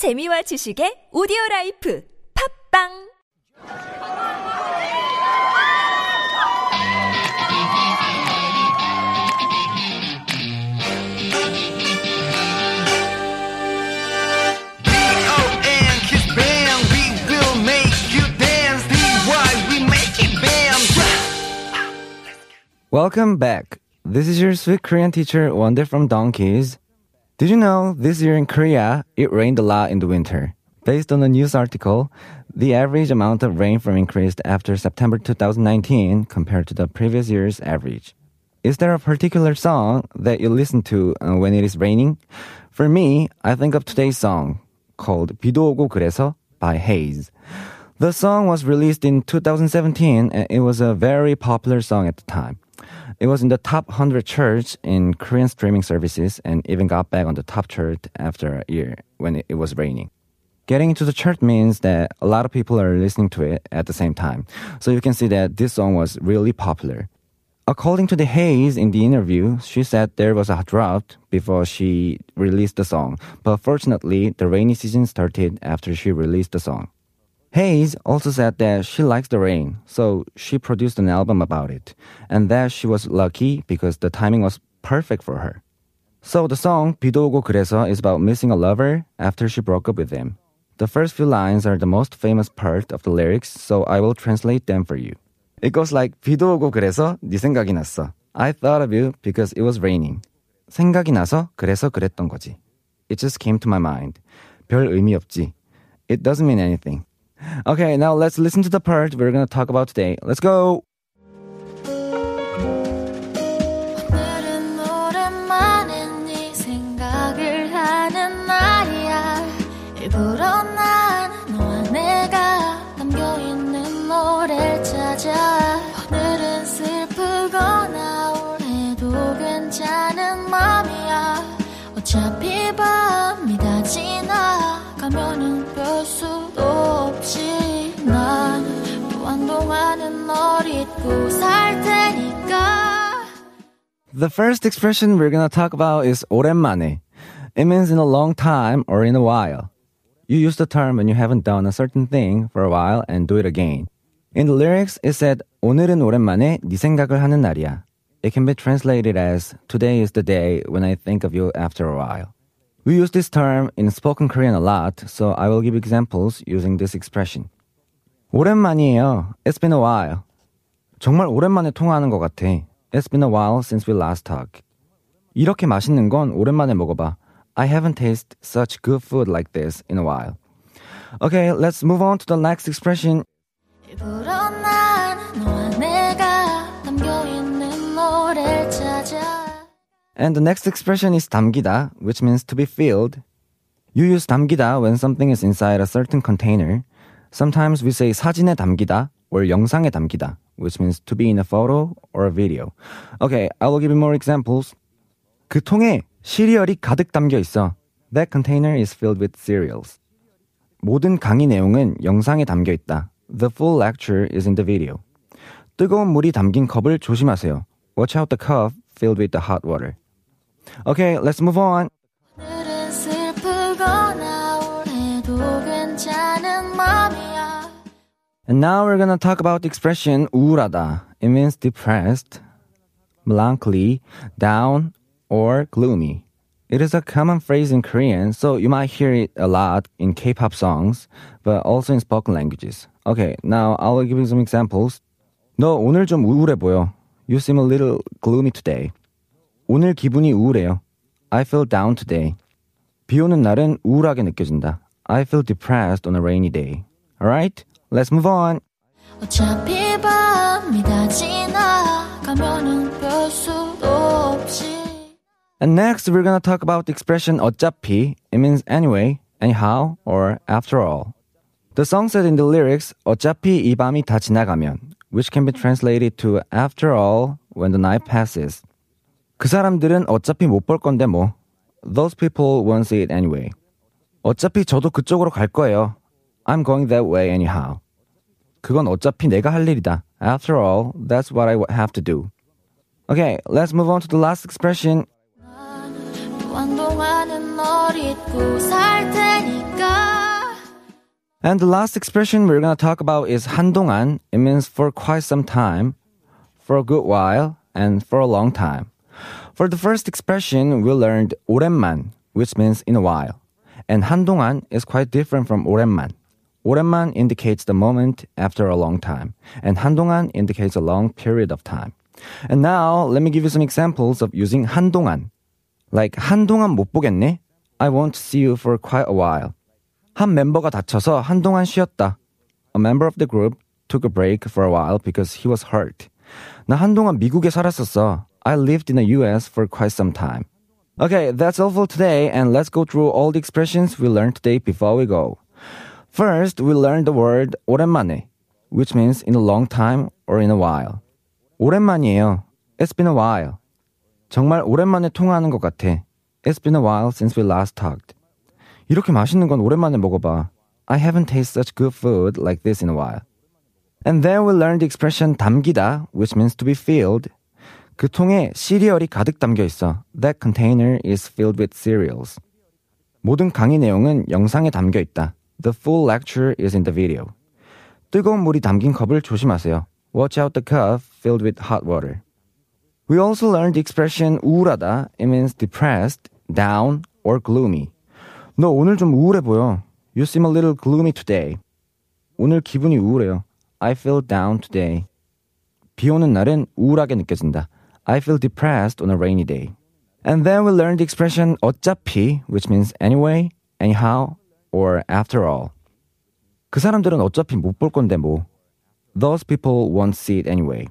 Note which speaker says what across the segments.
Speaker 1: 재미와 지식의 오디오 라이프 팟빵
Speaker 2: Welcome back. This is your sweet Korean teacher Wonder from Donkeys. Did you know this year in Korea, it rained a lot in the winter? Based on a news article, the average amount of rainfall increased after September 2019 compared to the previous year's average. Is there a particular song that you listen to uh, when it is raining? For me, I think of today's song called 비도 오고 그래서 by Heize. The song was released in 2017 and it was a very popular song at the time. It was in the top 100 charts in Korean streaming services and even got back on the top chart after a year when it, was raining. Getting into the chart means that a lot of people are listening to it at the same time. So you can see that this song was really popular. According to the Heize in the interview, she said there was a drought before she released the song, but fortunately, the rainy season started after she released the song. Heize also said that she likes the rain, so she produced an album about it, and that she was lucky because the timing was perfect for her. So the song 비도고 그래서 is about missing a lover after she broke up with him. The first few lines are the most famous part of the lyrics, so I will translate them for you. It goes like 비도고 그래서 네 생각이 났어. I thought of you because it was raining. 생각이 나서 그래서 그랬던 거지. It just came to my mind. 별 의미 없지. It doesn't mean anything. Okay, now let's listen to the part we're gonna talk about today. Let's go! The first expression we're gonna talk about is 오랜만에. It means in a long time or in a while. You use the term when you haven't done a certain thing for a while and do it again. In the lyrics, it said 오늘은 오랜만에 네 생각을 하는 날이야. It can be translated as today is the day when I think of you after a while. We use this term in spoken Korean a lot, so I will give examples using this expression. 오랜만이에요. It's been a while. 정말 오랜만에 통화하는 것 같아. It's been a while since we last talked. 이렇게 맛있는 건 오랜만에 먹어봐. I haven't tasted such good food like this in a while. Okay, let's move on to the next expression.
Speaker 3: 일부러 난 너와 내가 담겨있는 노래를 찾아
Speaker 2: And the next expression is 담기다, which means to be filled. You use 담기다 when something is inside a certain container. Sometimes we say 사진에 담기다 or 영상에 담기다, which means to be in a photo or a video. Okay, I will give you more examples. 그 통에 시리얼이 가득 담겨 있어. That container is filled with cereals. 모든 강의 내용은 영상에 담겨 있다. The full lecture is in the video. 뜨거운 물이 담긴 컵을 조심하세요. Watch out the cup filled with the hot water. Okay, let's move on. And now we're gonna talk about the expression 우울하다. It means depressed, melancholy, down, or gloomy. It is a common phrase in Korean, so you might hear it a lot in K-pop songs, but also in spoken languages. Okay, now I'll give you some examples. 너 오늘 좀 우울해 보여. You seem a little gloomy today. 오늘 기분이 우울해요. I feel down today. 비 오는 날은 우울하게 느껴진다. I feel depressed on a rainy day. Alright, let's move on.
Speaker 3: 어차피 밤이 다 지나가면은 별 수도 없지
Speaker 2: And next, we're gonna talk about the expression 어차피. It means anyway, anyhow, or after all. The song said in the lyrics, 어차피 이 밤이 다 지나가면, which can be translated to after all, when the night passes. 그 사람들은 어차피 못 볼 건데 뭐. Those people won't see it anyway. 어차피 저도 그쪽으로 갈 거예요. I'm going that way anyhow. 그건 어차피 내가 할 일이다. After all, that's what I have to do. Okay, let's move on to the last expression.
Speaker 3: 또 한동안은 널 잊고 살 테니까
Speaker 2: And the last expression we're going to talk about is 한동안. It means for quite some time, for a good while, and for a long time. For the first expression, we learned 오랜만, which means in a while. And 한동안 is quite different from 오랜만. 오랜만 indicates the moment after a long time, and 한동안 indicates a long period of time. And now, let me give you some examples of using 한동안. Like, 한동안 못 보겠네? I won't see you for quite a while. 한 멤버가 다쳐서 한동안 쉬었다. A member of the group took a break for a while because he was hurt. 나 한동안 미국에 살았었어. I lived in the US for quite some time. Okay, that's all for today, and let's go through all the expressions we learned today before we go. First, we learned the word 오랜만에, which means in a long time or in a while. 오랜만이에요. It's been a while. 정말 오랜만에 통화하는 것 같아. It's been a while since we last talked. 이렇게 맛있는 건 오랜만에 먹어봐. I haven't tasted such good food like this in a while. And then we learned the expression 담기다, which means to be filled. 그 통에 시리얼이 가득 담겨 있어. That container is filled with cereals. 모든 강의 내용은 영상에 담겨 있다. The full lecture is in the video. 뜨거운 물이 담긴 컵을 조심하세요. Watch out the cup filled with hot water. We also learned the expression 우울하다. It means depressed, down, or gloomy. 너 오늘 좀 우울해 보여. You seem a little gloomy today. 오늘 기분이 우울해요. I feel down today. 비 오는 날은 우울하게 느껴진다. I feel depressed on a rainy day. And then we learned the expression 어차피, which means anyway, anyhow, or after all. 그 사람들은 어차피 못 볼 건데 뭐. Those people won't see it anyway.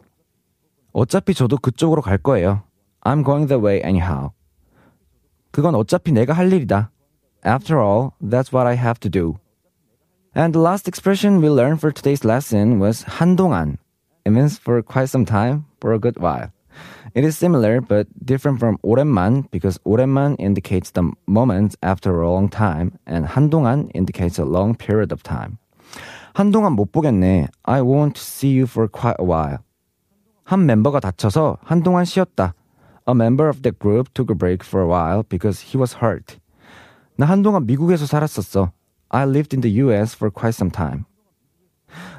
Speaker 2: 어차피 저도 그쪽으로 갈 거예요. I'm going that way anyhow. 그건 어차피 내가 할 일이다. After all, that's what I have to do. And the last expression we learned for today's lesson was 한동안. It means for quite some time, for a good while. It is similar but different from 오랜만 because 오랜만 indicates the moment after a long time and 한동안 indicates a long period of time. 한동안 못 보겠네. I won't see you for quite a while. 한 멤버가 다쳐서 한동안 쉬었다. A member of the group took a break for a while because he was hurt. 나 한동안 미국에서 살았었어. I lived in the US for quite some time.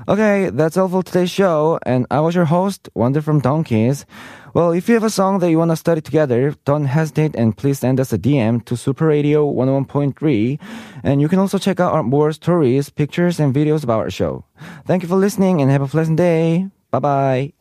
Speaker 2: Okay, that's all for today's show, and I was your host, Wonder from Donkeys. Well, if you have a song that you want to study together, don't hesitate and please send us a DM to Super Radio 101.3. And you can also check out our more stories, pictures, and videos about our show. Thank you for listening and have a pleasant day. Bye bye.